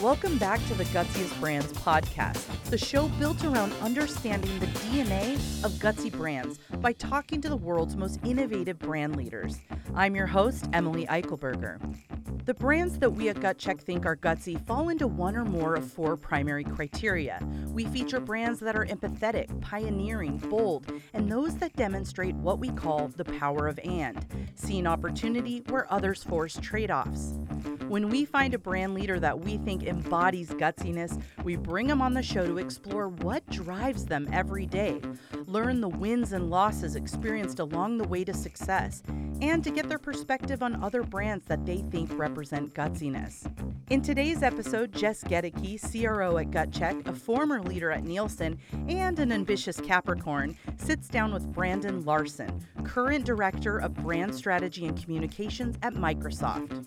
Welcome back to the Gutsiest Brands podcast, the show built around understanding the DNA of gutsy brands by talking to the world's most innovative brand leaders. I'm your host, Emily Eichelberger. The brands that we at GutCheck think are gutsy fall into one or more of four primary criteria. We feature brands that are empathetic, pioneering, bold, and those that demonstrate what we call the power of and, seeing opportunity where others force trade offs. When we find a brand leader that we think embodies gutsiness, we bring them on the show to explore what drives them every day, learn the wins and losses experienced along the way to success, and to get their perspective on other brands that they think represent gutsiness. In today's episode, Jess Gaedeke, CRO at GutCheck, a former leader at Nielsen, and an ambitious Capricorn, sits down with Brandon Larson, current director of brand strategy and communications at Microsoft.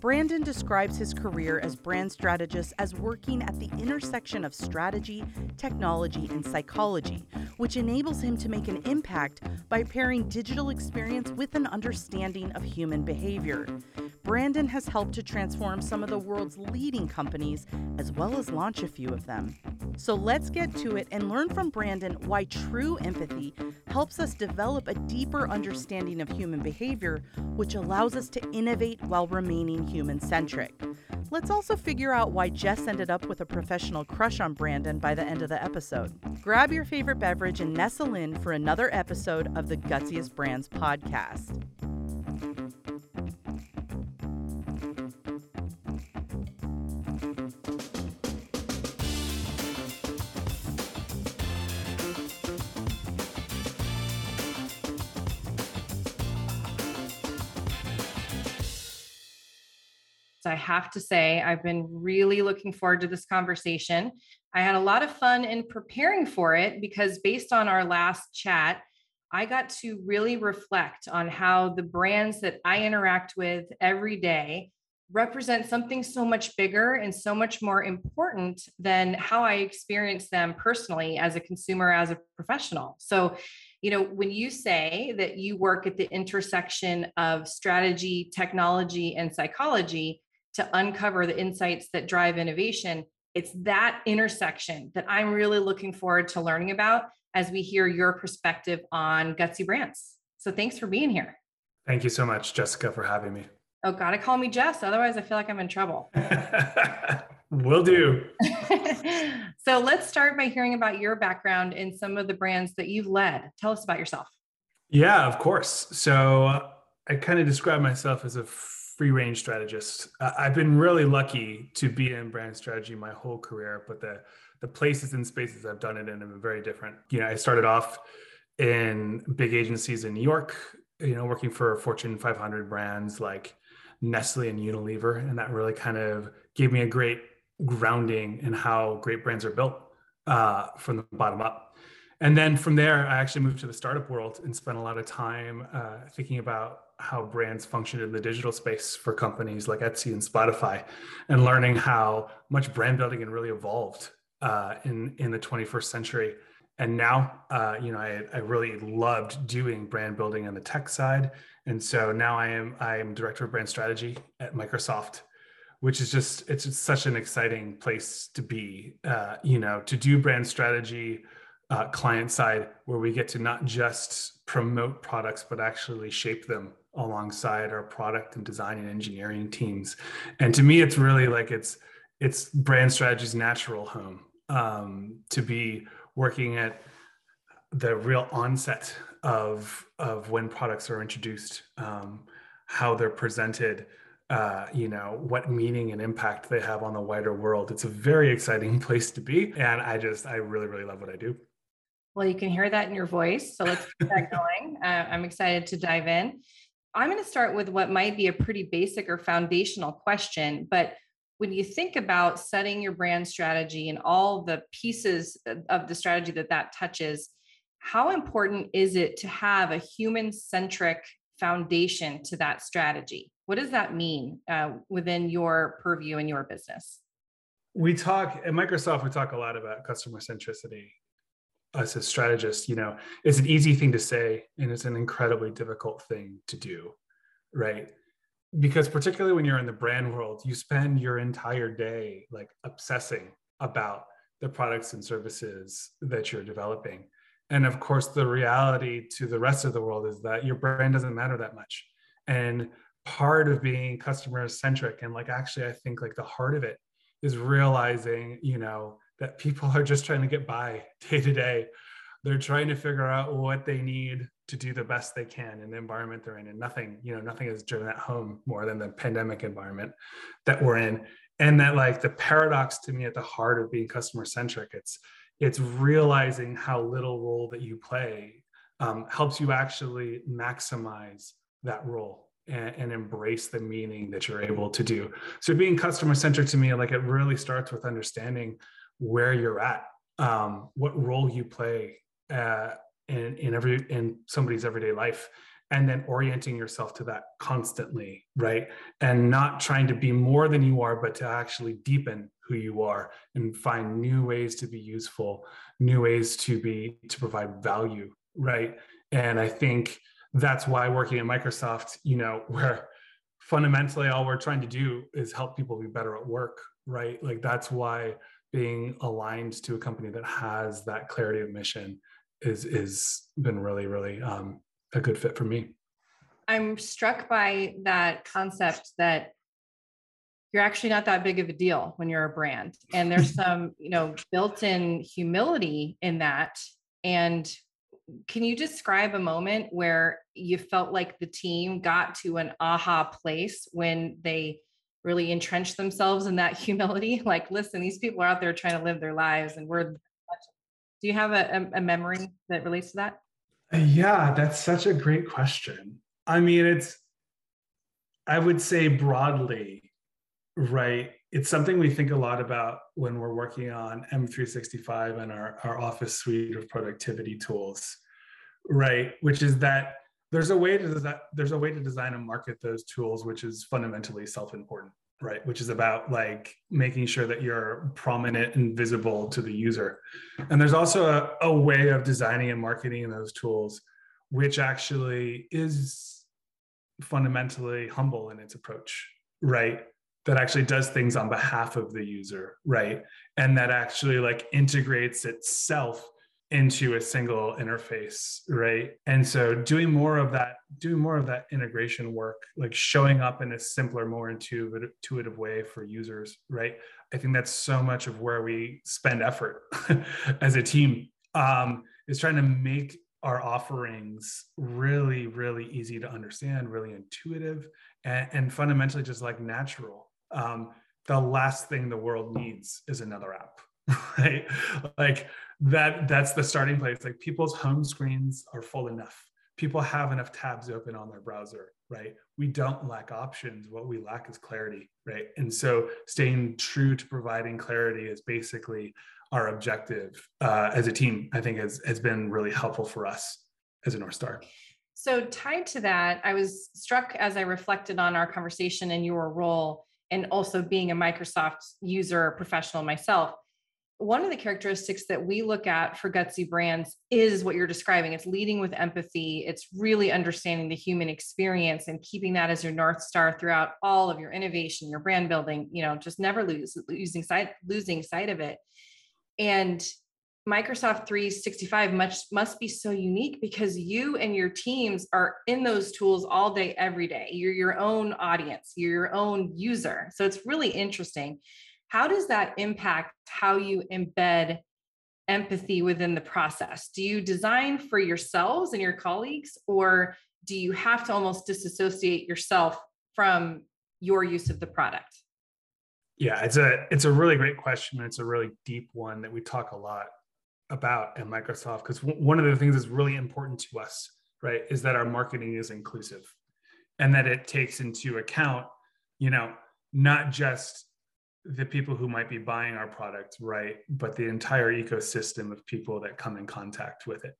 Brandon describes his career as brand strategist as working at the intersection of strategy, technology, and psychology, which enables him to make an impact by pairing digital experience with an understanding of human behavior. Brandon has helped to transform some of the world's leading companies, as well as launch a few of them. So let's get to it and learn from Brandon why true empathy helps us develop a deeper understanding of human behavior, which allows us to innovate while remaining human centric. Let's also figure out why Jess ended up with a professional crush on Brandon by the end of the episode. Grab your favorite beverage and nestle in for another episode of the Gutsiest Brands podcast. I have to say, I've been really looking forward to this conversation. I had a lot of fun in preparing for it because, based on our last chat, I got to really reflect on how the brands that I interact with every day represent something so much bigger and so much more important than how I experience them personally as a consumer, as a professional. So, you know, when you say that you work at the intersection of strategy, technology, and psychology, to uncover the insights that drive innovation. It's that intersection that I'm really looking forward to learning about as we hear your perspective on Gutsy Brands. So thanks for being here. Thank you so much, Jessica, for having me. Oh, gotta call me Jess. Otherwise, I feel like I'm in trouble. Will do. so let's start by hearing about your background in some of the brands that you've led. Tell us about yourself. Yeah, of course. So uh, I kind of describe myself as a free range strategist. I've been really lucky to be in brand strategy my whole career, but the the places and spaces I've done it in have been very different. You know, I started off in big agencies in New York, you know, working for Fortune 500 brands like Nestle and Unilever, and that really kind of gave me a great grounding in how great brands are built uh, from the bottom up. And then from there, I actually moved to the startup world and spent a lot of time uh, thinking about how brands function in the digital space for companies like Etsy and Spotify, and learning how much brand building had really evolved uh, in in the 21st century. And now, uh, you know, I, I really loved doing brand building on the tech side, and so now I am I am director of brand strategy at Microsoft, which is just it's just such an exciting place to be. Uh, you know, to do brand strategy. Uh, client side where we get to not just promote products but actually shape them alongside our product and design and engineering teams. And to me, it's really like it's it's brand strategy's natural home um, to be working at the real onset of of when products are introduced, um, how they're presented. Uh, you know what meaning and impact they have on the wider world. It's a very exciting place to be, and I just I really really love what I do. Well, you can hear that in your voice, so let's keep that going. Uh, I'm excited to dive in. I'm going to start with what might be a pretty basic or foundational question, but when you think about setting your brand strategy and all the pieces of the strategy that that touches, how important is it to have a human centric foundation to that strategy? What does that mean uh, within your purview and your business? We talk at Microsoft, we talk a lot about customer centricity us as strategists, you know, it's an easy thing to say and it's an incredibly difficult thing to do, right? because particularly when you're in the brand world, you spend your entire day like obsessing about the products and services that you're developing. And of course, the reality to the rest of the world is that your brand doesn't matter that much. And part of being customer centric and like actually I think like the heart of it is realizing, you know, that people are just trying to get by day to day. They're trying to figure out what they need to do the best they can in the environment they're in. And nothing, you know, nothing has driven that home more than the pandemic environment that we're in. And that like the paradox to me at the heart of being customer centric, it's it's realizing how little role that you play um, helps you actually maximize that role and, and, embrace the meaning that you're able to do. So being customer centric to me, like it really starts with understanding where you're at, um, what role you play uh, in, in every in somebody's everyday life, and then orienting yourself to that constantly, right? And not trying to be more than you are, but to actually deepen who you are and find new ways to be useful, new ways to be to provide value, right? And I think that's why working at Microsoft, you know, where fundamentally all we're trying to do is help people be better at work, right? Like that's why being aligned to a company that has that clarity of mission is is been really really um, a good fit for me. I'm struck by that concept that you're actually not that big of a deal when you're a brand, and there's some you know built-in humility in that. And can you describe a moment where you felt like the team got to an aha place when they really entrench themselves in that humility like listen these people are out there trying to live their lives and we're do you have a, a memory that relates to that? Uh, yeah that's such a great question. I mean it's i would say broadly right it's something we think a lot about when we're working on m365 and our, our office suite of productivity tools right which is that there's a way to design, there's a way to design and market those tools which is fundamentally self-important right? Which is about like making sure that you're prominent and visible to the user. And there's also a, a way of designing and marketing those tools which actually is fundamentally humble in its approach right? That actually does things on behalf of the user right? And that actually like integrates itself into a single interface right? And so doing more of that doing more of that integration work like showing up in a simpler more intuitive, way for users right? I think that's so much of where we spend effort as a team um, is trying to make our offerings really really easy to understand really intuitive and, and fundamentally just like natural. Um, the last thing the world needs is another app right? Like that that's the starting place. Like people's home screens are full enough. People have enough tabs open on their browser right? We don't lack options. What we lack is clarity right? And so staying true to providing clarity is basically our objective uh, as a team i think has, has been really helpful for us as a north star. So tied to that i was struck as i reflected on our conversation and your role and also being a microsoft user professional myself one of the characteristics that we look at for gutsy brands is what you're describing. It's leading with empathy. It's really understanding the human experience and keeping that as your north star throughout all of your innovation your brand building you know just never lose losing sight losing sight of it. And microsoft 365 much must be so unique because you and your teams are in those tools all day every day. You're your own audience. You're your own user. So it's really interesting how does that impact how you embed empathy within the process? Do you design for yourselves and your colleagues, or do you have to almost disassociate yourself from your use of the product? Yeah, it's a it's a really great question. It's a really deep one that we talk a lot about at Microsoft because w- one of the things that's really important to us, right, is that our marketing is inclusive and that it takes into account, you know, not just the people who might be buying our product, right? But the entire ecosystem of people that come in contact with it.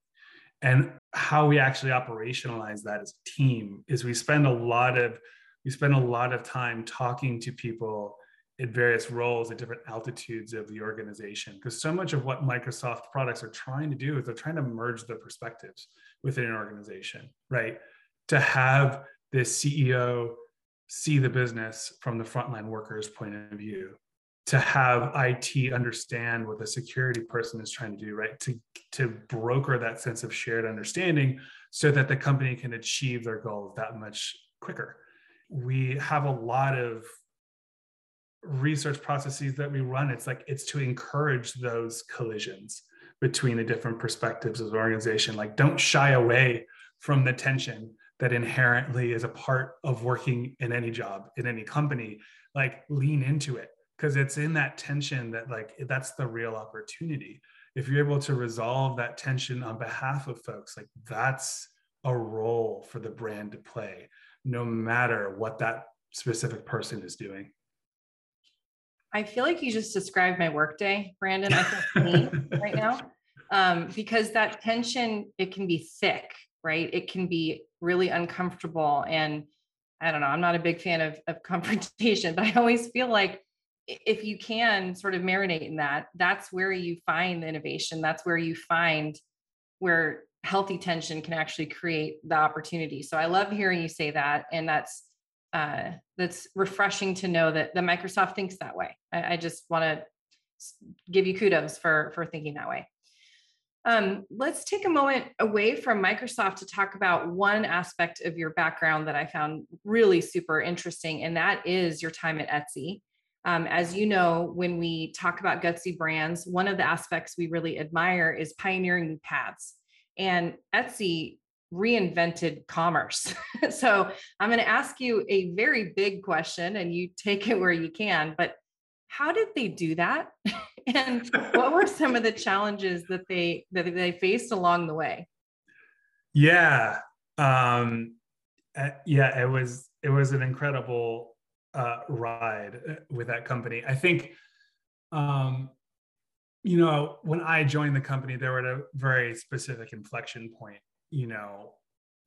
And how we actually operationalize that as a team is we spend a lot of we spend a lot of time talking to people at various roles at different altitudes of the organization because so much of what microsoft products are trying to do is they're trying to merge the perspectives within an organization right to have this ceo see the business from the frontline workers point of view to have IT understand what the security person is trying to do, right? To, to broker that sense of shared understanding so that the company can achieve their goals that much quicker. We have a lot of research processes that we run. It's like it's to encourage those collisions between the different perspectives of the organization. Like, don't shy away from the tension that inherently is a part of working in any job, in any company. Like, lean into it. Because it's in that tension that like that's the real opportunity. If you're able to resolve that tension on behalf of folks like that's a role for the brand to play no matter what that specific person is doing. I feel like you just described my workday brandon i feel right now. Um, because that tension it can be thick right it can be really uncomfortable and i don't know i'm not a big fan of, of confrontation but i always feel like if you can sort of marinate in that, that's where you find the innovation. That's where you find where healthy tension can actually create the opportunity. So I love hearing you say that, and that's uh, that's refreshing to know that the Microsoft thinks that way. I, I just want to give you kudos for for thinking that way. Um, let's take a moment away from Microsoft to talk about one aspect of your background that I found really super interesting, and that is your time at Etsy. Um, as you know, when we talk about gutsy brands, one of the aspects we really admire is pioneering new paths. And Etsy reinvented commerce. so I'm going to ask you a very big question and you take it where you can, but how did they do that? and what were some of the challenges that they that they faced along the way? Yeah. Um uh, yeah, it was it was an incredible uh, ride uh, with that company. I think, um, you know, when I joined the company, they were at a very specific inflection point, you know,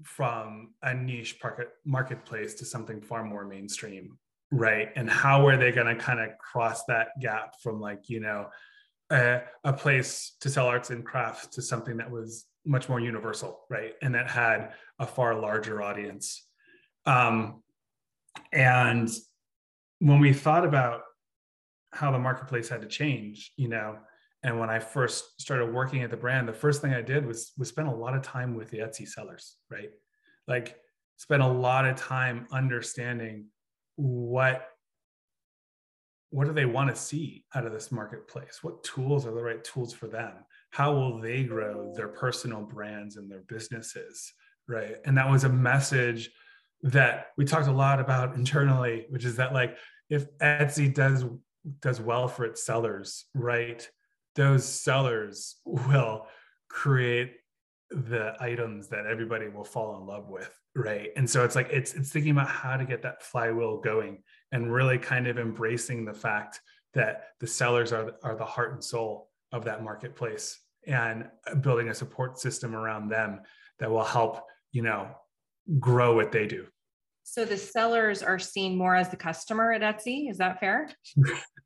from a niche market, marketplace to something far more mainstream, right? And how were they going to kind of cross that gap from like, you know, a, a place to sell arts and crafts to something that was much more universal, right? And that had a far larger audience. Um, and when we thought about how the marketplace had to change, you know, and when I first started working at the brand, the first thing I did was was spend a lot of time with the Etsy sellers, right? Like spend a lot of time understanding what what do they want to see out of this marketplace? What tools are the right tools for them? How will they grow their personal brands and their businesses? Right. And that was a message that we talked a lot about internally, which is that like if Etsy does does well for its sellers, right, those sellers will create the items that everybody will fall in love with, right? And so it's like it's it's thinking about how to get that flywheel going and really kind of embracing the fact that the sellers are are the heart and soul of that marketplace and building a support system around them that will help, you know, grow what they do. So the sellers are seen more as the customer at Etsy. Is that fair?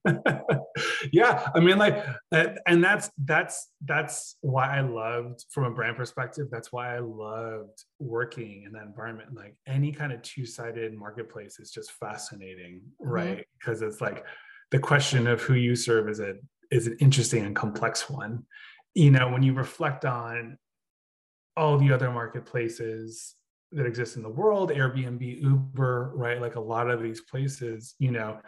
yeah, I mean, like, and that's that's that's why I loved from a brand perspective. That's why I loved working in that environment. Like any kind of two-sided marketplace is just fascinating, mm-hmm. right? Because it's like the question of who you serve is a is an interesting and complex one. You know, when you reflect on all the other marketplaces that exists in the world airbnb uber right? Like a lot of these places you know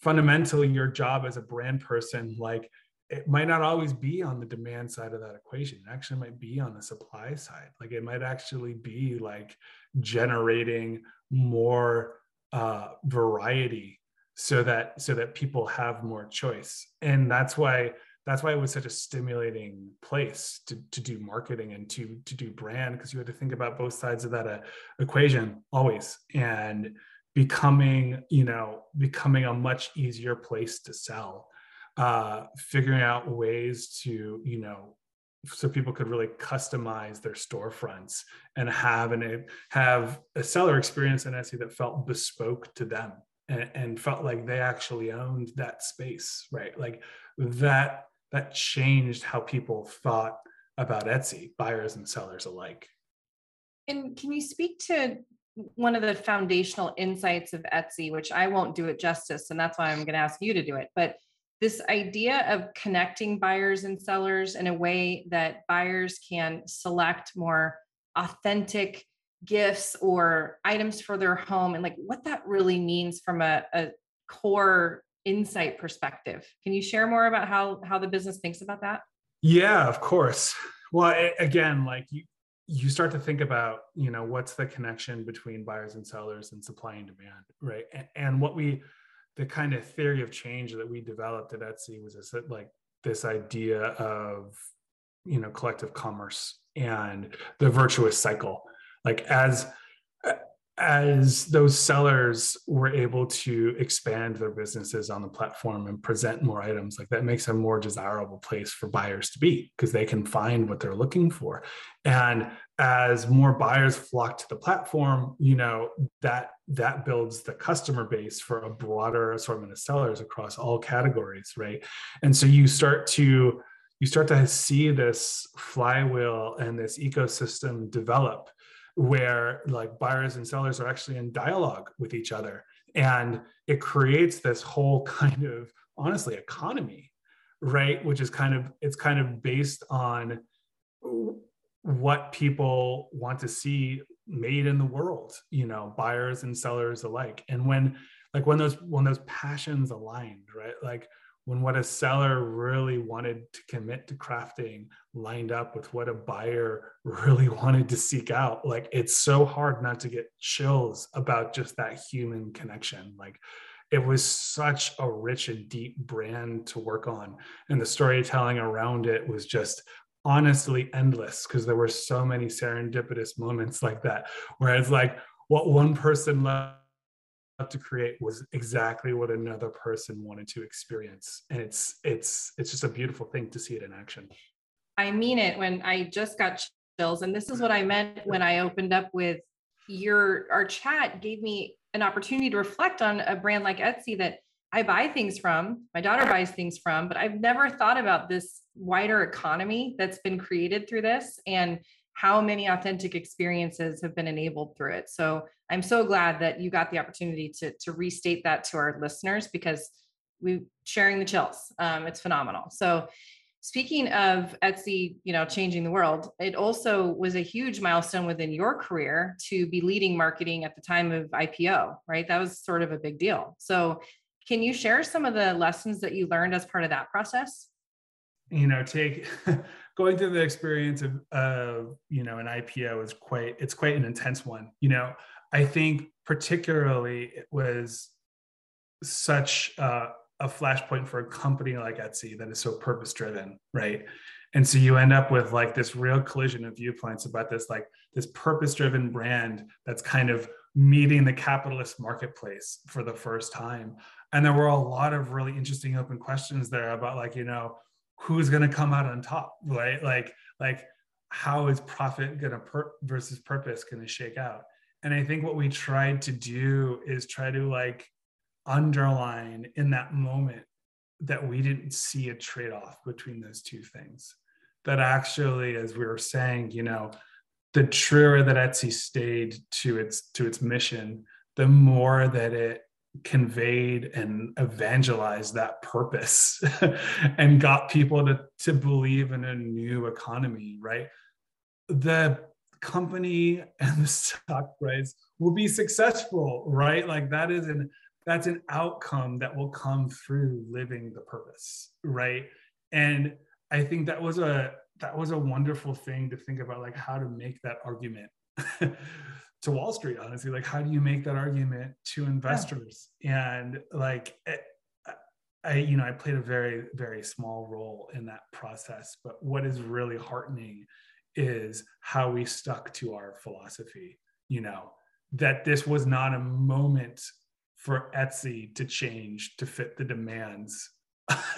fundamentally your job as a brand person like it might not always be on the demand side of that equation. It actually might be on the supply side. Like it might actually be like generating more uh, variety so that so that people have more choice. And that's why that's why it was such a stimulating place to, to do marketing and to to do brand because you had to think about both sides of that uh, equation always and becoming you know becoming a much easier place to sell uh, figuring out ways to you know so people could really customize their storefronts and have an have a seller experience in Etsy that felt bespoke to them and, and felt like they actually owned that space right? Like that that changed how people thought about Etsy, buyers and sellers alike. And can you speak to one of the foundational insights of Etsy, which I won't do it justice, and that's why I'm going to ask you to do it. But this idea of connecting buyers and sellers in a way that buyers can select more authentic gifts or items for their home and like what that really means from a, a core insight perspective. Can you share more about how how the business thinks about that? Yeah, of course. Well, again, like you you start to think about, you know, what's the connection between buyers and sellers and supply and demand, right? And, and what we the kind of theory of change that we developed at Etsy was this like this idea of you know collective commerce and the virtuous cycle like as as those sellers were able to expand their businesses on the platform and present more items like that makes a more desirable place for buyers to be because they can find what they're looking for. And as more buyers flock to the platform you know that that builds the customer base for a broader assortment of sellers across all categories right? And so you start to you start to see this flywheel and this ecosystem develop where like buyers and sellers are actually in dialogue with each other. And it creates this whole kind of honestly economy right? Which is kind of it's kind of based on what people want to see made in the world you know buyers and sellers alike. And when like when those when those passions aligned right? Like when what a seller really wanted to commit to crafting lined up with what a buyer really wanted to seek out. Like it's so hard not to get chills about just that human connection. Like it was such a rich and deep brand to work on and the storytelling around it was just honestly endless because there were so many serendipitous moments like that where it's like what one person loved to create was exactly what another person wanted to experience. And it's it's it's just a beautiful thing to see it in action. I mean it when i just got chills. And this is what i meant when i opened up with your our chat gave me an opportunity to reflect on a brand like etsy that i buy things from my daughter buys things from but i've never thought about this wider economy that's been created through this. And how many authentic experiences have been enabled through it. So I'm so glad that you got the opportunity to, to restate that to our listeners because we sharing the chills. Um, it's phenomenal. So speaking of Etsy, you know, changing the world, it also was a huge milestone within your career to be leading marketing at the time of IPO, right? That was sort of a big deal. So can you share some of the lessons that you learned as part of that process? You know, take going through the experience of, of you know an IPO is quite it's quite an intense one. You know, I think particularly it was such a, a flashpoint for a company like Etsy that is so purpose driven, right? And so you end up with like this real collision of viewpoints about this like this purpose driven brand that's kind of meeting the capitalist marketplace for the first time. And there were a lot of really interesting open questions there about like, you know, who's going to come out on top right? Like like how is profit going to per- versus purpose going to shake out? And i think what we tried to do is try to like underline in that moment that we didn't see a trade-off between those two things. That actually as we were saying you know the truer that etsy stayed to its to its mission the more that it conveyed and evangelized that purpose and got people to, to believe in a new economy, right? The company and the stock price will be successful, right? Like that is an that's an outcome that will come through living the purpose, right? And I think that was a that was a wonderful thing to think about like how to make that argument to Wall Street, honestly. Like, how do you make that argument to investors? Yeah. And like, eh, I, you know, I played a very, very small role in that process. But what is really heartening is how we stuck to our philosophy, you know, that this was not a moment for Etsy to change to fit the demands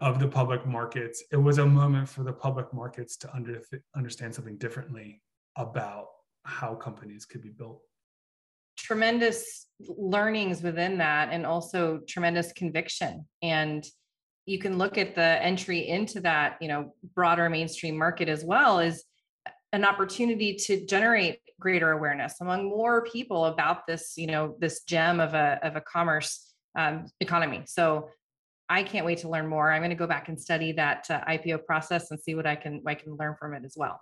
of the public markets. It was a moment for the public markets to under, understand something differently about how companies could be built tremendous learnings within that and also tremendous conviction and you can look at the entry into that you know broader mainstream market as well as an opportunity to generate greater awareness among more people about this, you know, this gem of a of a commerce um, economy. So I can't wait to learn more. I'm going to go back and study that uh, IPO process and see what I can I can learn from it as well.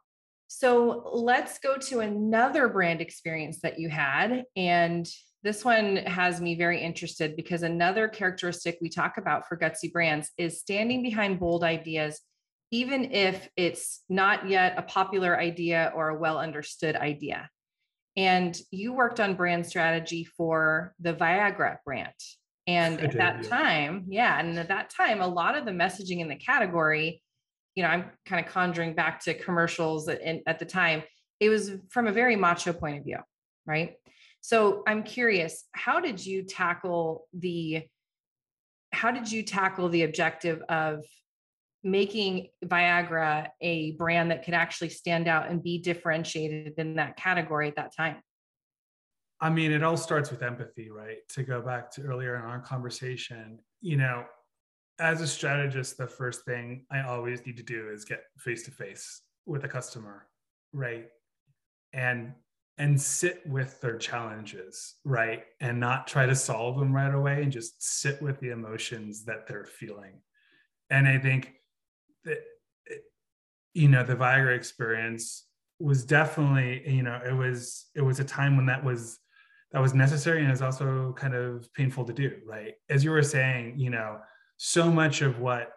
So let's go to another brand experience that you had, and this one has me very interested because another characteristic we talk about for gutsy brands is standing behind bold ideas even if it's not yet a popular idea or a well understood idea. And you worked on brand strategy for the Viagra brand. And at that time, yeah, and at that time, a lot of the messaging in the category, you know, I'm kind of conjuring back to commercials at, at the time, it was from a very macho point of view, right? So I'm curious, how did you tackle the how did you tackle the objective of making Viagra a brand that could actually stand out and be differentiated in that category at that time? I mean, it all starts with empathy, right? To go back to earlier in our conversation, you know, as a strategist, the first thing I always need to do is get face to face with a customer, right? And and sit with their challenges, right? And not try to solve them right away and just sit with the emotions that they're feeling. And I think that you know the Viagra experience was definitely you know it was it was a time when that was that was necessary and is also kind of painful to do right as you were saying you know so much of what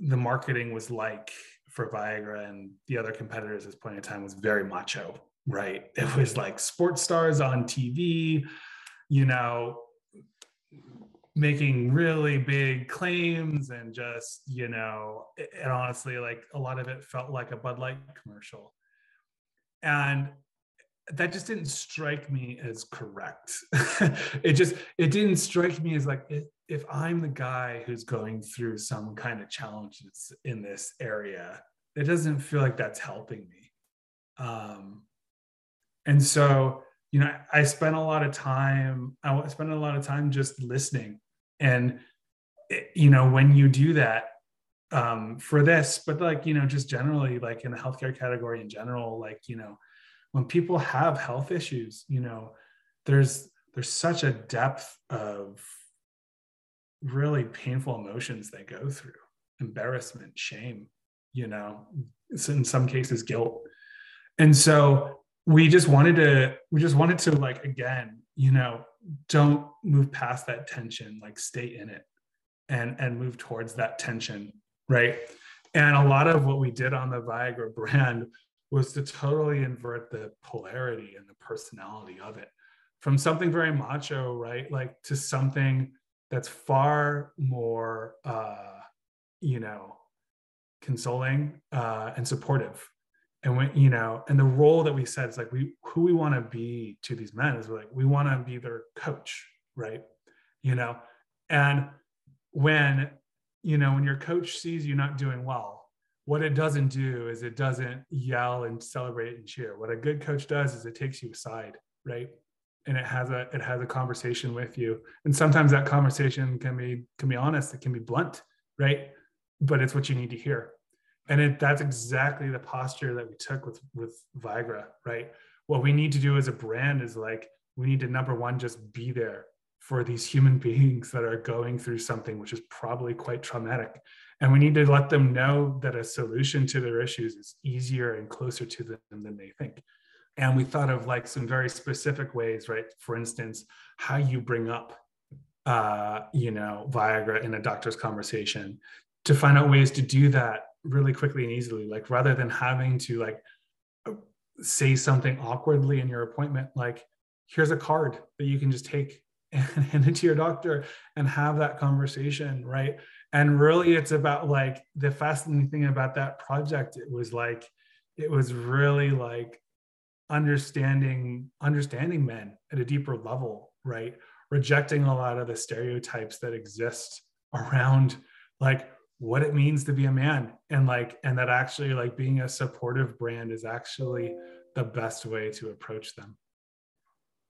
the marketing was like for Viagra and the other competitors at this point in time was very macho right? It was like sports stars on TV you know making really big claims and just you know and honestly like a lot of it felt like a bud light commercial. And that just didn't strike me as correct. It just it didn't strike me as like if i'm the guy who's going through some kind of challenges in this area it doesn't feel like that's helping me. Um and so you know i spent a lot of time i spent a lot of time just listening. And eh, you know when you do that um, for this but like you know just generally like in the healthcare category in general like you know when people have health issues you know there's there's such a depth of really painful emotions they go through embarrassment shame you know in some cases guilt. And so we just wanted to we just wanted to like again you know don't move past that tension like stay in it and and move towards that tension right? And a lot of what we did on the viagra brand was to totally invert the polarity and the personality of it from something very macho right? Like to something that's far more uh you know consoling uh and supportive. And when you know and the role that we said is like we who we want to be to these men is like we want to be their coach right? You know? And when you know when your coach sees you not doing well what it doesn't do is it doesn't yell and celebrate and cheer. What a good coach does is it takes you aside right and it has a it has a conversation with you. And sometimes that conversation can be can be honest it can be blunt right? But it's what you need to hear. And it, that's exactly the posture that we took with with viagra right? What we need to do as a brand is like we need to number one just be there for these human beings that are going through something which is probably quite traumatic. And we need to let them know that a solution to their issues is easier and closer to them than they think and we thought of like some very specific ways right? For instance how you bring up uh, you know viagra in a doctor's conversation to find out ways to do that really quickly and easily like rather than having to like say something awkwardly in your appointment like here's a card that you can just take and hand it to your doctor and have that conversation right? And really it's about like the fascinating thing about that project it was like it was really like understanding understanding men at a deeper level right? Rejecting a lot of the stereotypes that exist around like what it means to be a man and like and that actually like being a supportive brand is actually the best way to approach them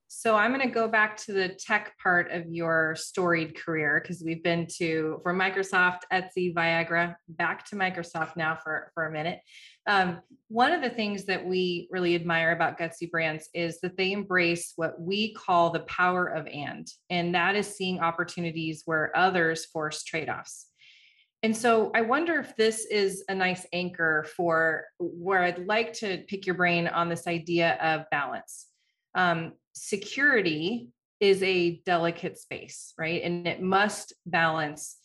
So I'm going to go back to the tech part of your storied career because we've been to from Microsoft, Etsy, Viagra, back to Microsoft now for for a minute. Um, one of the things that we really admire about Gutsy Brands is that they embrace what we call the power of and, and that is seeing opportunities where others force trade offs. And so I wonder if this is a nice anchor for where I'd like to pick your brain on this idea of balance. Um, security is a delicate space, right? And it must balance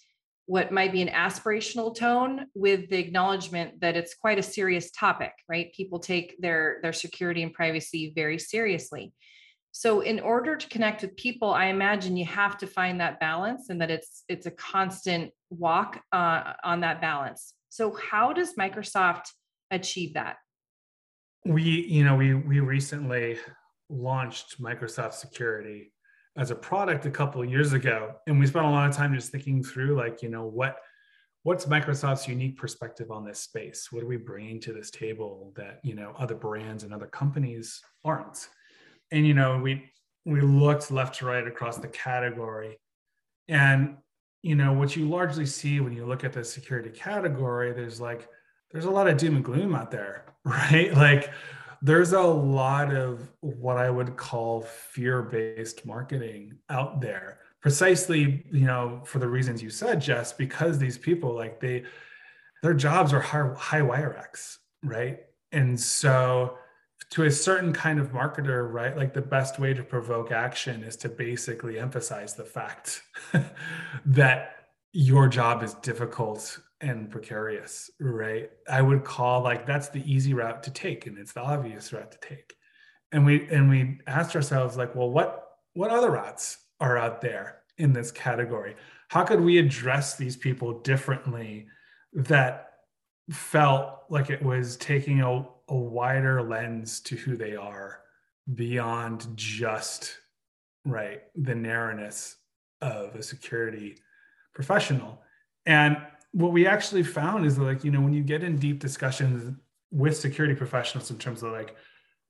what might be an aspirational tone with the acknowledgement that it's quite a serious topic, right? People take their their security and privacy very seriously. So in order to connect with people, I imagine you have to find that balance and that it's it's a constant walk uh, on that balance. So how does Microsoft achieve that? We, you know, we we recently launched Microsoft Security as a product a couple years ago, and we spent a lot of time just thinking through, like, you know, what what's Microsoft's unique perspective on this space? What are we bringing to this table that you know other brands and other companies aren't? And you know, we we looked left to right across the category, and you know what you largely see when you look at the security category, there's like there's a lot of doom and gloom out there, right? Like there's a lot of what I would call fear-based marketing out there. Precisely, you know, for the reasons you said, Jess, because these people like they their jobs are high, high wire X, right? And so to a certain kind of marketer, right? Like the best way to provoke action is to basically emphasize the fact that your job is difficult and precarious, right? I would call like that's the easy route to take and it's the obvious route to take. And we and we asked ourselves like, well, what what other routes are out there in this category? How could we address these people differently that felt like it was taking a, a wider lens to who they are beyond just right the narrowness of a security professional and what we actually found is like you know when you get in deep discussions with security professionals in terms of like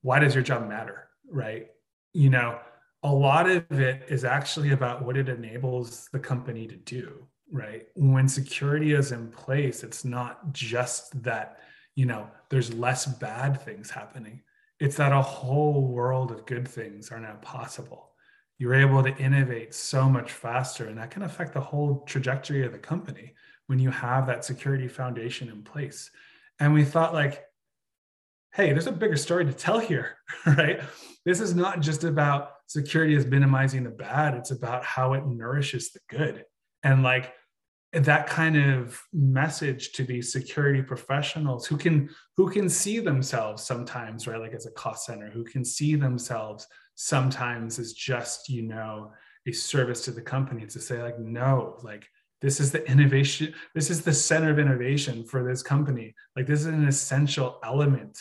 why does your job matter right? You know a lot of it is actually about what it enables the company to do right? When security is in place it's not just that you know there's less bad things happening. It's that a whole world of good things are now possible. You're able to innovate so much faster and that can affect the whole trajectory of the company when you have that security foundation in place. And we thought, like, hey, there's a bigger story to tell here, right? This is not just about security as minimizing the bad, it's about how it nourishes the good. And like that kind of message to these security professionals who can who can see themselves sometimes right like as a cost center who can see themselves sometimes as just you know a service to the company to say like no like this is the innovation this is the center of innovation for this company. Like this is an essential element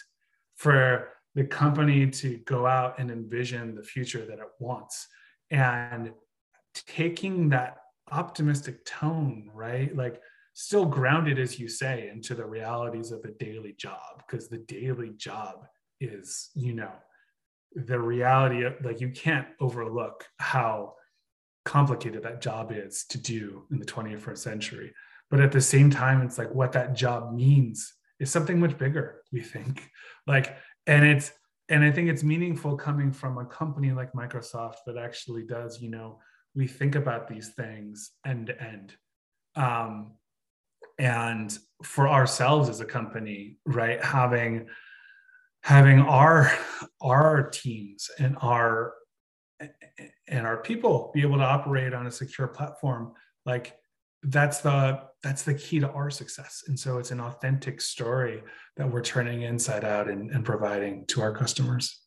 for the company to go out and envision the future that it wants. And taking that optimistic tone right like still grounded as you say into the realities of the daily job because the daily job is you know the reality of like you can't overlook how complicated that job is to do in the 21st century. But at the same time, it's like what that job means is something much bigger, we think. Like, and it's, and I think it's meaningful coming from a company like Microsoft that actually does, you know, we think about these things end to end. Um, and for ourselves as a company, right, having having our our teams and our and our people be able to operate on a secure platform like that's the that's the key to our success and so it's an authentic story that we're turning inside out and, and providing to our customers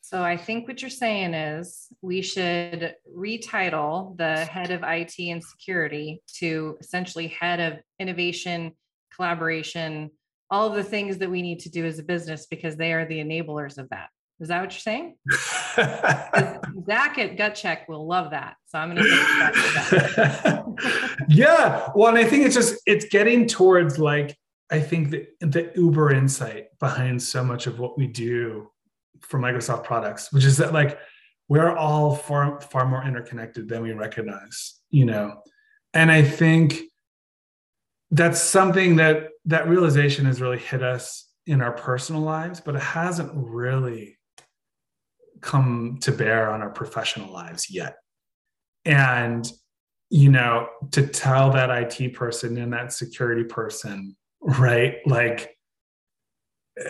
so I think what you're saying is we should retitle the head of IT and security to essentially head of innovation, collaboration, all of the things that we need to do as a business because they are the enablers of that. Is that what you're saying? Zach at GutCheck will love that. So I'm going to that. yeah. Well, and I think it's just, it's getting towards like, I think the, the uber insight behind so much of what we do for Microsoft products, which is that like we're all far far more interconnected than we recognize, you know. And I think that's something that that realization has really hit us in our personal lives, but it hasn't really come to bear on our professional lives yet. And you know, to tell that IT person and that security person, right? Like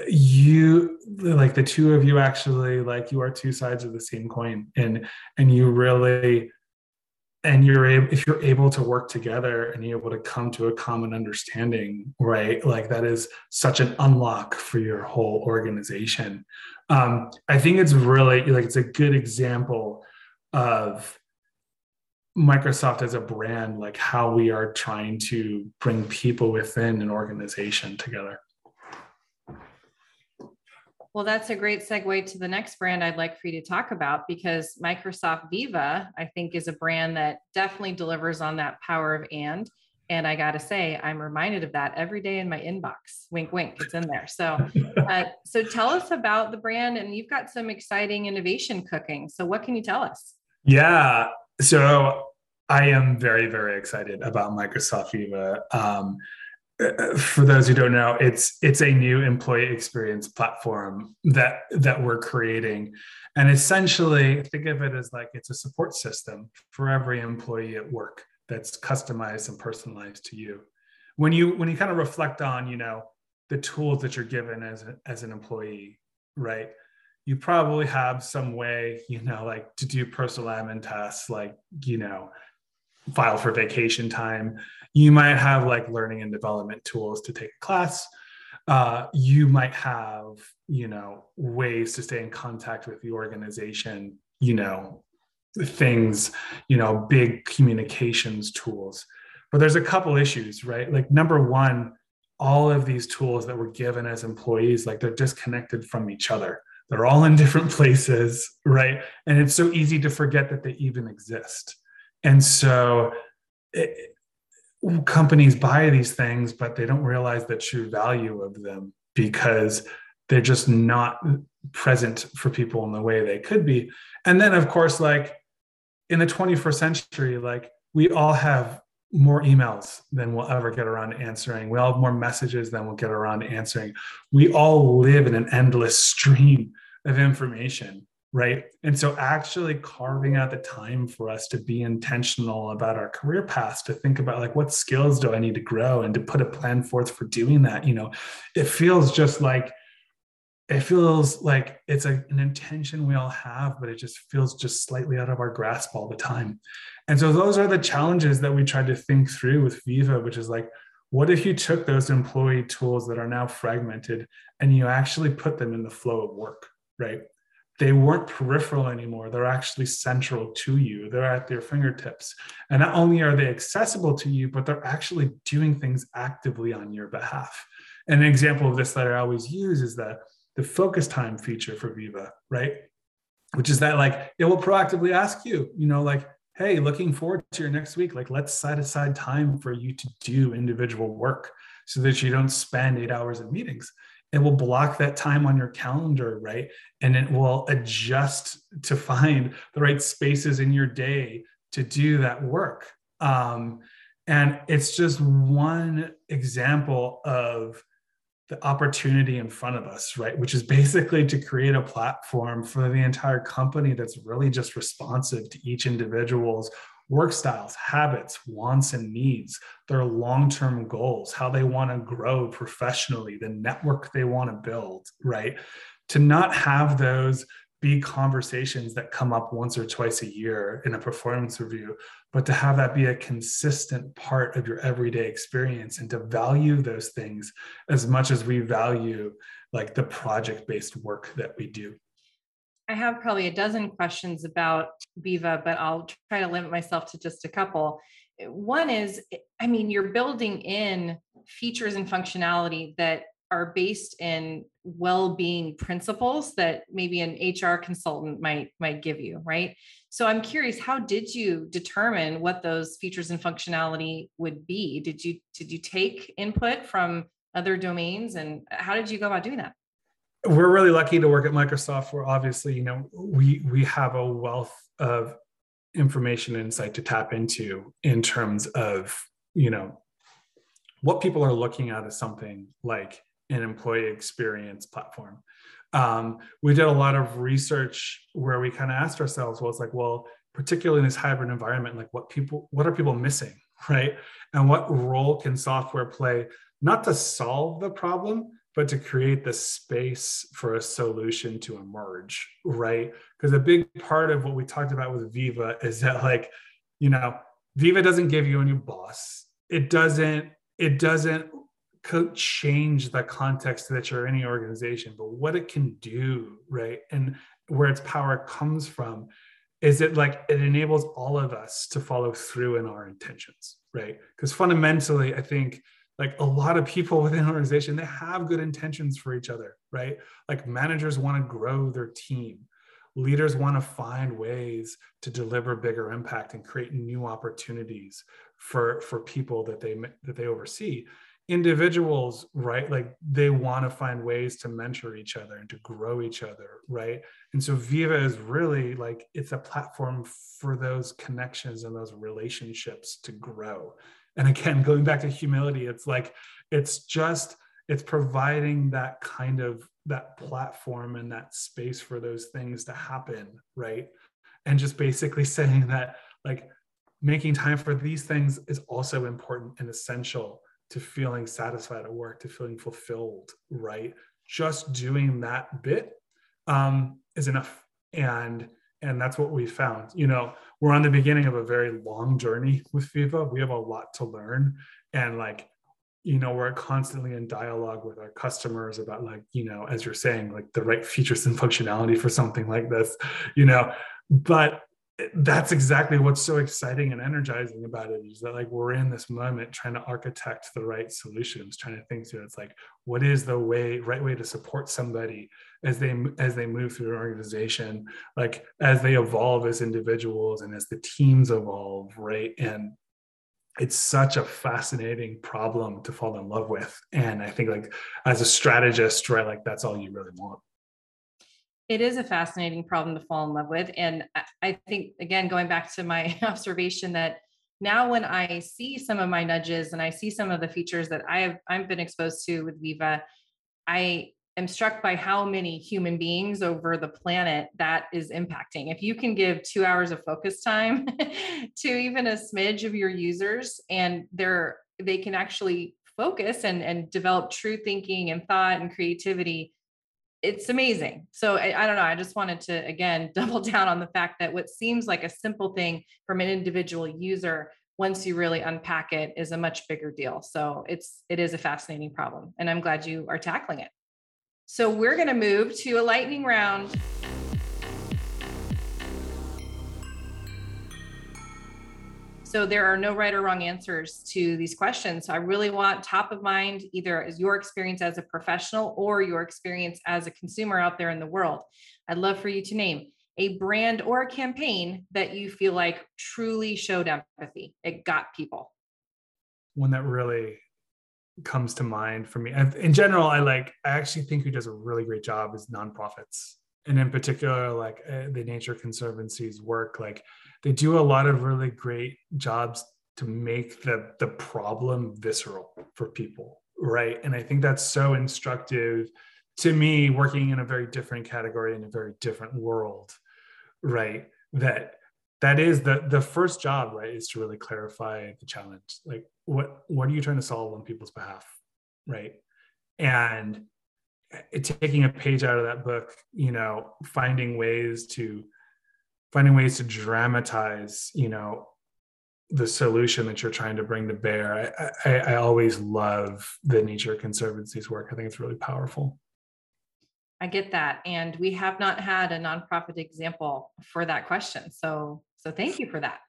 you like the two of you actually like you are two sides of the same coin and and you really and you're able if you're able to work together and you're able to come to a common understanding right like that is such an unlock for your whole organization um, i think it's really like it's a good example of microsoft as a brand like how we are trying to bring people within an organization together well, that's a great segue to the next brand I'd like for you to talk about because Microsoft Viva, I think, is a brand that definitely delivers on that power of and. And I got to say, I'm reminded of that every day in my inbox. Wink, wink, it's in there. So, uh, so tell us about the brand, and you've got some exciting innovation cooking. So, what can you tell us? Yeah, so I am very, very excited about Microsoft Viva. Um, for those who don't know, it's it's a new employee experience platform that that we're creating, and essentially think of it as like it's a support system for every employee at work that's customized and personalized to you. When you when you kind of reflect on you know the tools that you're given as a, as an employee, right? You probably have some way you know like to do personal admin tasks like you know file for vacation time you might have like learning and development tools to take a class uh, you might have you know ways to stay in contact with the organization you know things you know big communications tools. But there's a couple issues right? Like number one all of these tools that we're given as employees like they're disconnected from each other. They're all in different places right? And it's so easy to forget that they even exist. And so it, companies buy these things, but they don't realize the true value of them because they're just not present for people in the way they could be. And then, of course, like in the 21st century, like we all have more emails than we'll ever get around to answering. We all have more messages than we'll get around to answering. We all live in an endless stream of information right and so actually carving out the time for us to be intentional about our career paths to think about like what skills do i need to grow and to put a plan forth for doing that you know it feels just like it feels like it's a, an intention we all have but it just feels just slightly out of our grasp all the time and so those are the challenges that we tried to think through with viva which is like what if you took those employee tools that are now fragmented and you actually put them in the flow of work right they weren't peripheral anymore. They're actually central to you. They're at your fingertips. And not only are they accessible to you, but they're actually doing things actively on your behalf. And an example of this that I always use is the, the focus time feature for Viva, right? Which is that like it will proactively ask you, you know, like, hey, looking forward to your next week. Like, let's set aside time for you to do individual work so that you don't spend eight hours in meetings it will block that time on your calendar, right? And it will adjust to find the right spaces in your day to do that work. Um, and it's just one example of the opportunity in front of us, right? Which is basically to create a platform for the entire company that's really just responsive to each individual's work styles, habits, wants, and needs, their long term goals, how they want to grow professionally, the network they want to build, right? To not have those be conversations that come up once or twice a year in a performance review, but to have that be a consistent part of your everyday experience and to value those things as much as we value like the project based work that we do. I have probably a dozen questions about Viva, but I'll try to limit myself to just a couple. One is, I mean, you're building in features and functionality that are based in well-being principles that maybe an HR consultant might might give you, right? So I'm curious, how did you determine what those features and functionality would be? Did you did you take input from other domains and how did you go about doing that? we're really lucky to work at Microsoft. Where obviously, you know, we we have a wealth of information and insight to tap into in terms of you know what people are looking at as something like an employee experience platform. Um, we did a lot of research where we kind of asked ourselves, well, it's like, well, particularly in this hybrid environment, like what people, what are people missing, right? And what role can software play, not to solve the problem, but to create the space for a solution to emerge, right? Because a big part of what we talked about with Viva is that, like, you know, Viva doesn't give you a new boss. It doesn't. It doesn't change the context that you're in any organization, but what it can do, right, and where its power comes from, is it like it enables all of us to follow through in our intentions, right? Because fundamentally, I think like a lot of people within an organization they have good intentions for each other right? Like managers want to grow their team. Leaders want to find ways to deliver bigger impact and create new opportunities for for people that they that they oversee individuals right? Like they want to find ways to mentor each other and to grow each other right? And so viva is really like it's a platform for those connections and those relationships to grow. And again going back to humility it's like it's just it's providing that kind of that platform and that space for those things to happen right? And just basically saying that like making time for these things is also important and essential to feeling satisfied at work to feeling fulfilled right? Just doing that bit um, is enough. And and that's what we found. You know we're on the beginning of a very long journey with viva we have a lot to learn. And like you know we're constantly in dialogue with our customers about like you know as you're saying like the right features and functionality for something like this you know? But that's exactly what's so exciting and energizing about it is that like we're in this moment trying to architect the right solutions trying to think through it's like what is the way right way to support somebody as they as they move through an organization like as they evolve as individuals and as the teams evolve right? And it's such a fascinating problem to fall in love with. And i think like as a strategist right like that's all you really want it is a fascinating problem to fall in love with. And I think, again, going back to my observation that now when I see some of my nudges and I see some of the features that I have I've been exposed to with Viva, I am struck by how many human beings over the planet that is impacting. If you can give two hours of focus time to even a smidge of your users and they're they can actually focus and, and develop true thinking and thought and creativity it's amazing. So I, I, don't know. I just wanted to again double down on the fact that what seems like a simple thing from an individual user, once you really unpack it, is a much bigger deal. So it's it is a fascinating problem, and I'm glad you are tackling it. So we're going to move to a lightning round. So there are no right or wrong answers to these questions. So I really want top of mind either as your experience as a professional or your experience as a consumer out there in the world. I'd love for you to name a brand or a campaign that you feel like truly showed empathy. It got people. One that really comes to mind for me. In general, I like I actually think who does a really great job is nonprofits. And in particular, like uh, the Nature Conservancy's work, like they do a lot of really great jobs to make the the problem visceral for people right? And i think that's so instructive to me working in a very different category in a very different world right? That that is the the first job right is to really clarify the challenge. Like what what are you trying to solve on people's behalf right? And taking a page out of that book you know finding ways to finding ways to dramatize you know the solution that you're trying to bring to bear. I, I, I always love the nature conservancy's work. I think it's really powerful. I get that. And we have not had a nonprofit example for that question. So so thank you for that.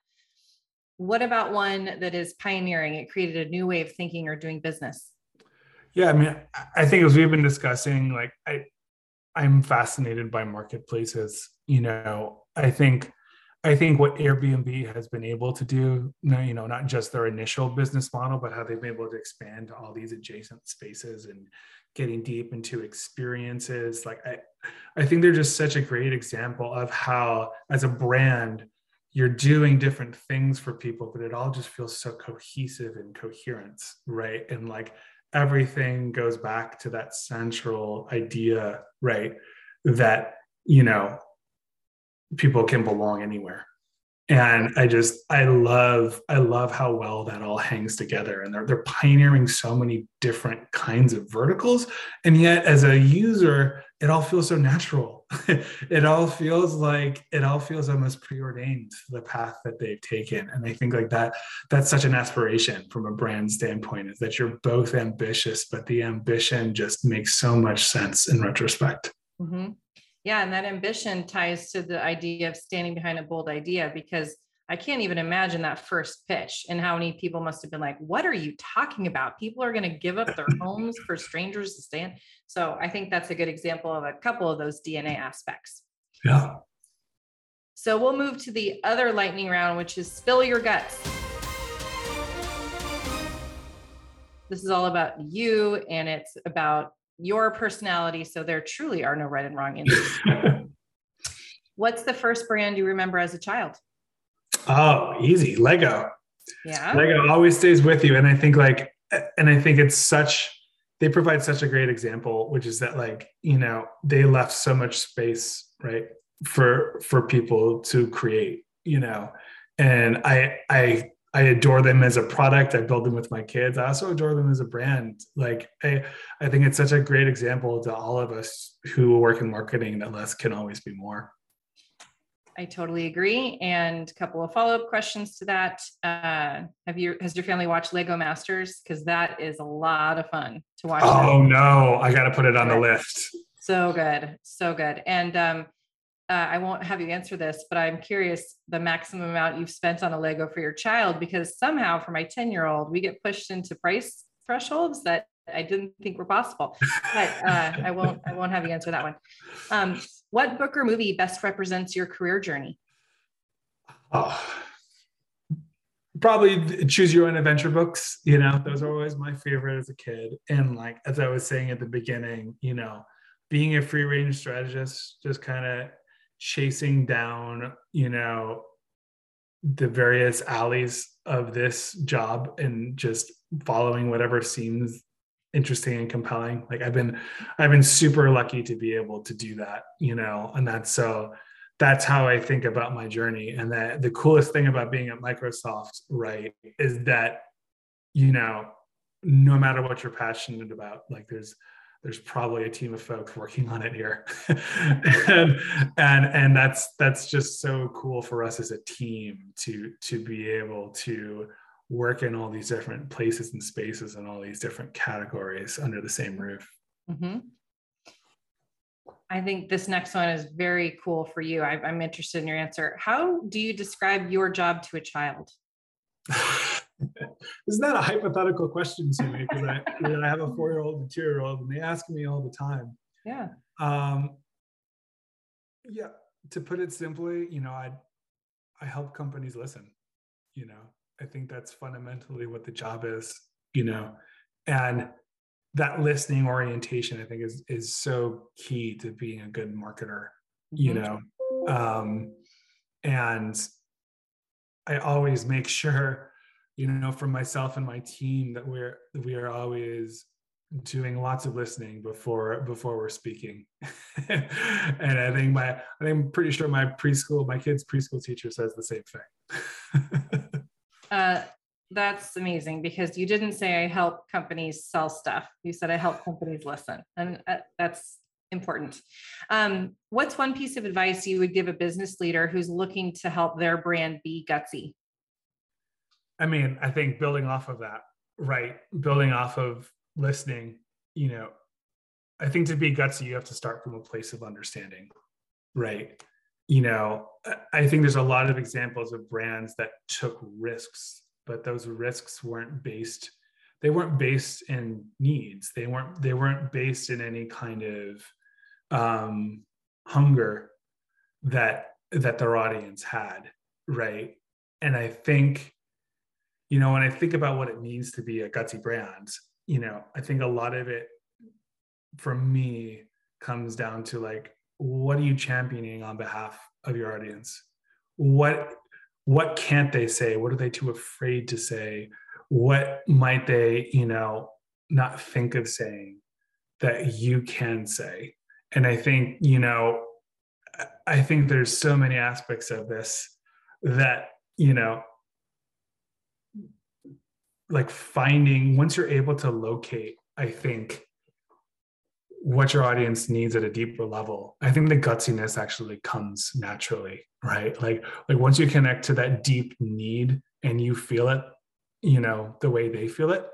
What about one that is pioneering? It created a new way of thinking or doing business yeah i mean i think as we've been discussing like i i'm fascinated by marketplaces you know I think I think what Airbnb has been able to do, you know, not just their initial business model, but how they've been able to expand to all these adjacent spaces and getting deep into experiences. Like I, I think they're just such a great example of how, as a brand, you're doing different things for people, but it all just feels so cohesive and coherence, right? And like everything goes back to that central idea, right? That, you know, people can belong anywhere and i just i love i love how well that all hangs together and they're, they're pioneering so many different kinds of verticals and yet as a user it all feels so natural. It all feels like it all feels almost preordained the path that they've taken. And i think like that that's such an aspiration from a brand standpoint is that you're both ambitious but the ambition just makes so much sense in retrospect. Mm-hmm. Yeah, and that ambition ties to the idea of standing behind a bold idea because I can't even imagine that first pitch and how many people must have been like, What are you talking about? People are going to give up their homes for strangers to stand. So I think that's a good example of a couple of those DNA aspects. Yeah. So we'll move to the other lightning round, which is spill your guts. This is all about you and it's about your personality. So there truly are no right and wrong answers. What's the first brand you remember as a child? Oh, easy. Lego. Yeah. Lego always stays with you. And I think like, and I think it's such, they provide such a great example, which is that like, you know, they left so much space, right? For, for people to create, you know, and I, I I adore them as a product. I build them with my kids. I also adore them as a brand. Like I, I think it's such a great example to all of us who work in marketing that less can always be more. I totally agree. And a couple of follow up questions to that. Uh, have you has your family watched Lego Masters? Because that is a lot of fun to watch. Oh that. no, I got to put it on the list. So good, so good. And um, uh, I won't have you answer this, but I'm curious the maximum amount you've spent on a Lego for your child because somehow for my 10 year old, we get pushed into price thresholds that I didn't think were possible. But uh, I won't I won't have you answer that one. Um, what book or movie best represents your career journey? Oh, probably choose your own adventure books. You know, those are always my favorite as a kid. And like as I was saying at the beginning, you know, being a free range strategist just kind of chasing down, you know, the various alleys of this job and just following whatever seems interesting and compelling. Like i've been i've been super lucky to be able to do that you know and that's so that's how i think about my journey. And that the coolest thing about being at microsoft right is that you know no matter what you're passionate about like there's there's probably a team of folks working on it here. And, and and that's that's just so cool for us as a team to to be able to work in all these different places and spaces and all these different categories under the same roof mm-hmm. i think this next one is very cool for you I, i'm interested in your answer how do you describe your job to a child Isn't that a hypothetical question to me? Because I, you know, I have a four-year-old and two-year-old, and they ask me all the time. Yeah. Um, yeah. To put it simply, you know, I I help companies listen. You know, I think that's fundamentally what the job is. You know, and that listening orientation, I think, is is so key to being a good marketer. Mm-hmm. You know, um, and I always make sure you know for myself and my team that we're we are always doing lots of listening before before we're speaking and i think my i think i'm pretty sure my preschool my kids preschool teacher says the same thing uh, that's amazing because you didn't say i help companies sell stuff you said i help companies listen and uh, that's important um, what's one piece of advice you would give a business leader who's looking to help their brand be gutsy I mean, I think building off of that, right? Building off of listening, you know, I think to be gutsy, you have to start from a place of understanding, right? You know, I think there's a lot of examples of brands that took risks, but those risks weren't based, they weren't based in needs. They weren't, they weren't based in any kind of um, hunger that that their audience had, right? And I think you know when i think about what it means to be a gutsy brand you know i think a lot of it for me comes down to like what are you championing on behalf of your audience? What what can't they say? What are they too afraid to say? What might they you know not think of saying that you can say? And i think you know i think there's so many aspects of this that you know like finding once you're able to locate i think what your audience needs at a deeper level i think the gutsiness actually comes naturally right? Like like once you connect to that deep need and you feel it you know the way they feel it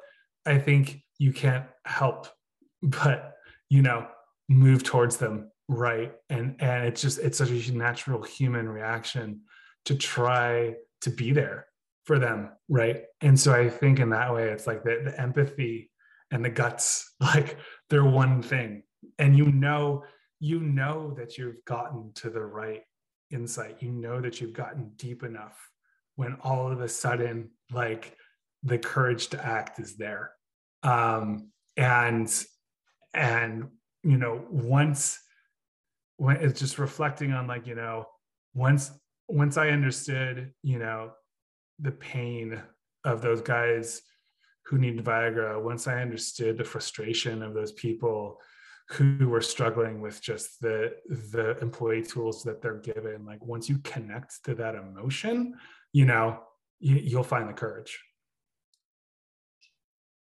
i think you can't help but you know move towards them right? And and it's just it's such a natural human reaction to try to be there for them right? And so i think in that way it's like the, the empathy and the guts like they're one thing. And you know you know that you've gotten to the right insight. You know that you've gotten deep enough when all of a sudden like the courage to act is there. Um and and you know once when it's just reflecting on like you know once once i understood you know the pain of those guys who need Viagra, once I understood the frustration of those people who were struggling with just the the employee tools that they're given, like once you connect to that emotion, you know, you, you'll find the courage.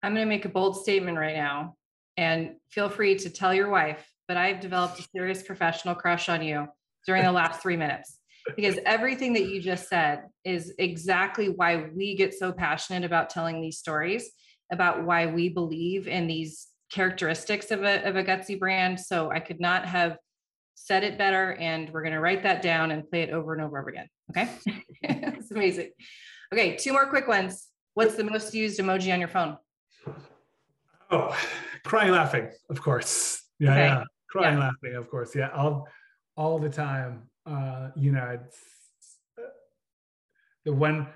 I'm going to make a bold statement right now, and feel free to tell your wife, but I've developed a serious professional crush on you during the last three minutes because everything that you just said is exactly why we get so passionate about telling these stories about why we believe in these characteristics of a, of a gutsy brand. So i could not have said it better and we're going to write that down and play it over and over again okay? It's amazing. Okay two more quick ones. What's the most used emoji on your phone? Oh crying laughing of course. Yeah okay. yeah. Crying yeah. laughing of course. Yeah all all the time uh, you know, it's the one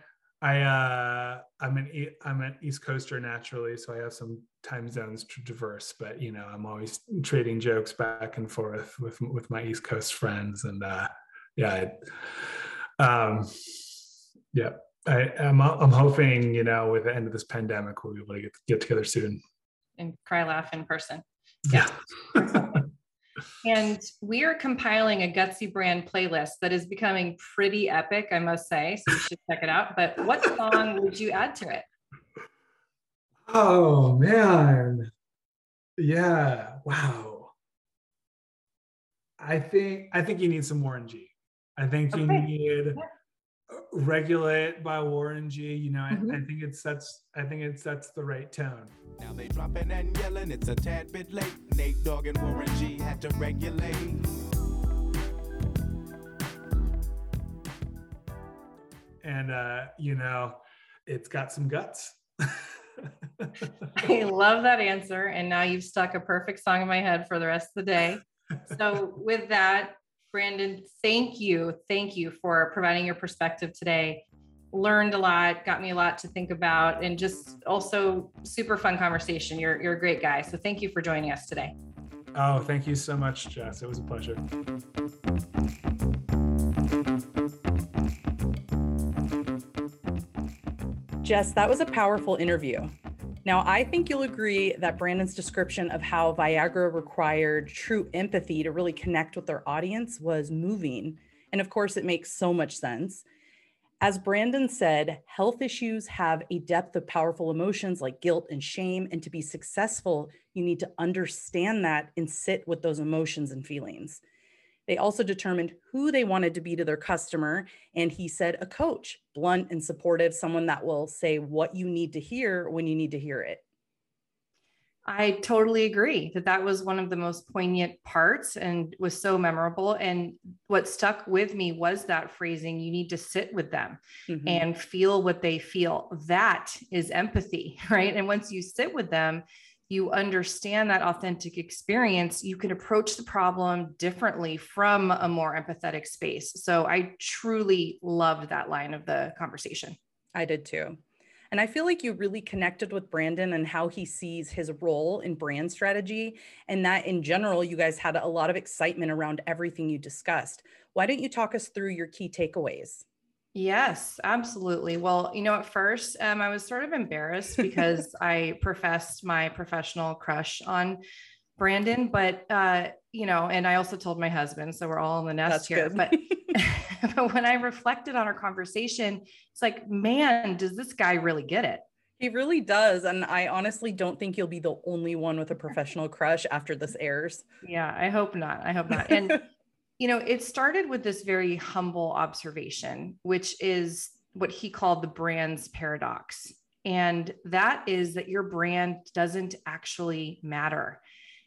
I uh, I'm an I'm an East Coaster naturally, so I have some time zones to traverse. But you know, I'm always trading jokes back and forth with with my East Coast friends, and uh, yeah, um, yeah. I, I'm I'm hoping you know with the end of this pandemic we'll be able to get get together soon and cry laugh in person. Yeah. and we are compiling a Gutsy brand playlist that is becoming pretty epic, I must say. So you should check it out. But what song would you add to it? Oh man. Yeah. Wow. I think I think you need some Warren G. I think you okay. need yeah. Regulate by Warren G. You know, mm-hmm. I, I, think it sets I think it sets the right tone. Now they dropping and yelling, it's a tad bit late. Nate Dogg and Warren G had to regulate. And uh, you know, it's got some guts. I love that answer. And now you've stuck a perfect song in my head for the rest of the day. So, with that, Brandon, thank you. Thank you for providing your perspective today. Learned a lot, got me a lot to think about, and just also super fun conversation. You're, you're a great guy. So thank you for joining us today. Oh, thank you so much, Jess. It was a pleasure. Jess, that was a powerful interview. Now, I think you'll agree that Brandon's description of how Viagra required true empathy to really connect with their audience was moving. And of course, it makes so much sense. As Brandon said, health issues have a depth of powerful emotions like guilt and shame. And to be successful, you need to understand that and sit with those emotions and feelings. They also determined who they wanted to be to their customer. And he said, a coach, blunt and supportive, someone that will say what you need to hear when you need to hear it. I totally agree that that was one of the most poignant parts and was so memorable. And what stuck with me was that phrasing you need to sit with them mm-hmm. and feel what they feel. That is empathy, right? And once you sit with them, you understand that authentic experience, you can approach the problem differently from a more empathetic space. So I truly loved that line of the conversation. I did too. And I feel like you really connected with Brandon and how he sees his role in brand strategy. And that in general, you guys had a lot of excitement around everything you discussed. Why don't you talk us through your key takeaways? Yes, absolutely. Well, you know, at first, um, I was sort of embarrassed because I professed my professional crush on Brandon, but uh, you know, and I also told my husband, so we're all in the nest That's here. But but when I reflected on our conversation, it's like, man, does this guy really get it? He really does. And I honestly don't think you'll be the only one with a professional crush after this airs. Yeah, I hope not. I hope not. And, you know, it started with this very humble observation, which is what he called the brand's paradox. And that is that your brand doesn't actually matter.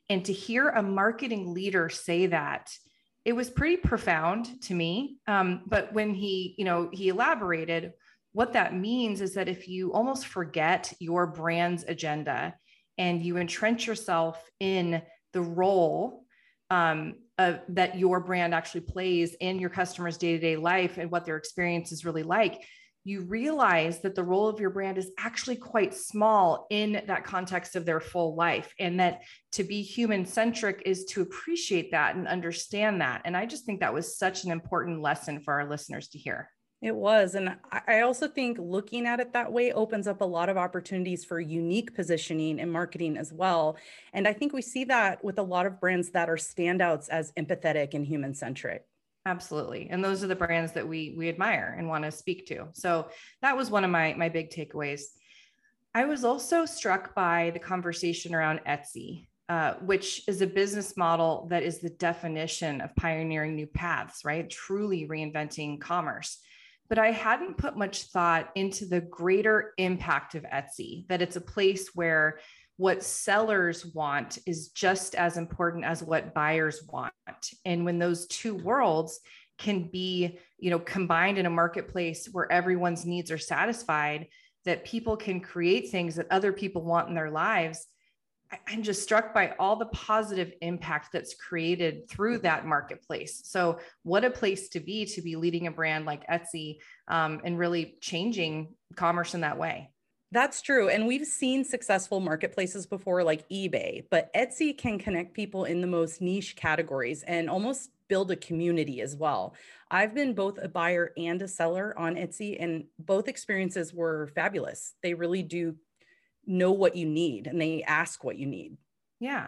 And to hear a marketing leader say that, it was pretty profound to me. Um, but when he, you know, he elaborated, what that means is that if you almost forget your brand's agenda and you entrench yourself in the role um, of, that your brand actually plays in your customers' day to day life and what their experience is really like, you realize that the role of your brand is actually quite small in that context of their full life. And that to be human centric is to appreciate that and understand that. And I just think that was such an important lesson for our listeners to hear. It was. And I also think looking at it that way opens up a lot of opportunities for unique positioning and marketing as well. And I think we see that with a lot of brands that are standouts as empathetic and human centric. Absolutely. And those are the brands that we we admire and want to speak to. So that was one of my my big takeaways. I was also struck by the conversation around Etsy, uh, which is a business model that is the definition of pioneering new paths, right? Truly reinventing commerce. But I hadn't put much thought into the greater impact of Etsy, that it's a place where what sellers want is just as important as what buyers want. And when those two worlds can be you know combined in a marketplace where everyone's needs are satisfied that people can create things that other people want in their lives I'm just struck by all the positive impact that's created through that marketplace. So, what a place to be to be leading a brand like Etsy um, and really changing commerce in that way. That's true. And we've seen successful marketplaces before, like eBay, but Etsy can connect people in the most niche categories and almost build a community as well. I've been both a buyer and a seller on Etsy, and both experiences were fabulous. They really do know what you need and they ask what you need. Yeah.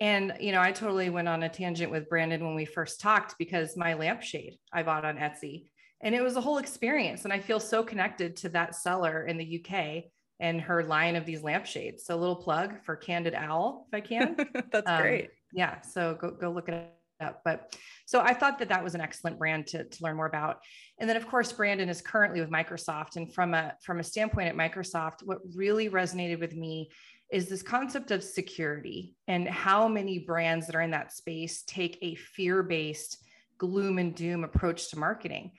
And, you know, I totally went on a tangent with Brandon when we first talked because my lampshade I bought on Etsy and it was a whole experience. And I feel so connected to that seller in the UK and her line of these lampshades. So a little plug for Candid Owl, if I can. That's um, great. Yeah. So go, go look it up. But so I thought that that was an excellent brand to, to learn more about. And then of course, Brandon is currently with Microsoft. And from a, from a standpoint at Microsoft, what really resonated with me is this concept of security and how many brands that are in that space take a fear-based gloom and doom approach to marketing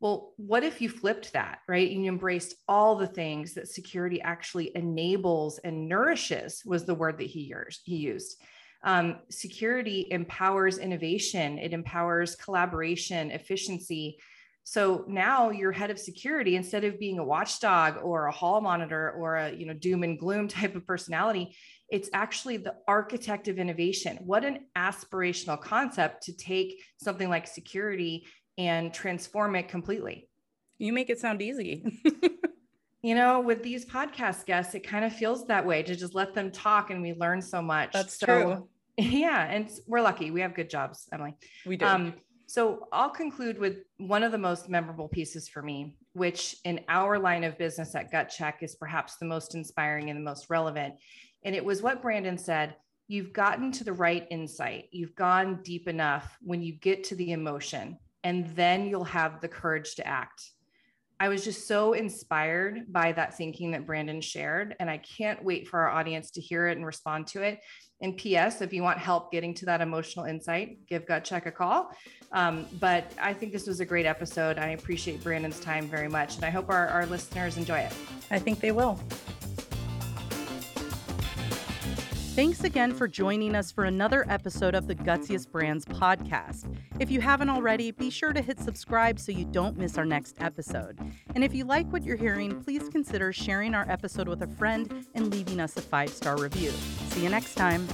well, what if you flipped that, right? You embraced all the things that security actually enables and nourishes was the word that he used. Um, security empowers innovation. It empowers collaboration, efficiency. So now you're head of security instead of being a watchdog or a hall monitor or a you know doom and gloom type of personality. It's actually the architect of innovation. What an aspirational concept to take something like security and transform it completely. You make it sound easy. you know, with these podcast guests, it kind of feels that way to just let them talk and we learn so much. That's so, true. Yeah. And we're lucky. We have good jobs, Emily. We do. Um, so I'll conclude with one of the most memorable pieces for me, which in our line of business at GutCheck is perhaps the most inspiring and the most relevant. And it was what Brandon said you've gotten to the right insight. You've gone deep enough when you get to the emotion and then you'll have the courage to act. I was just so inspired by that thinking that Brandon shared, and I can't wait for our audience to hear it and respond to it. And P.S., if you want help getting to that emotional insight, give GutCheck a call. Um, but I think this was a great episode. I appreciate Brandon's time very much, and I hope our, our listeners enjoy it. I think they will. Thanks again for joining us for another episode of the Gutsiest Brands podcast. If you haven't already, be sure to hit subscribe so you don't miss our next episode. And if you like what you're hearing, please consider sharing our episode with a friend and leaving us a five star review. See you next time.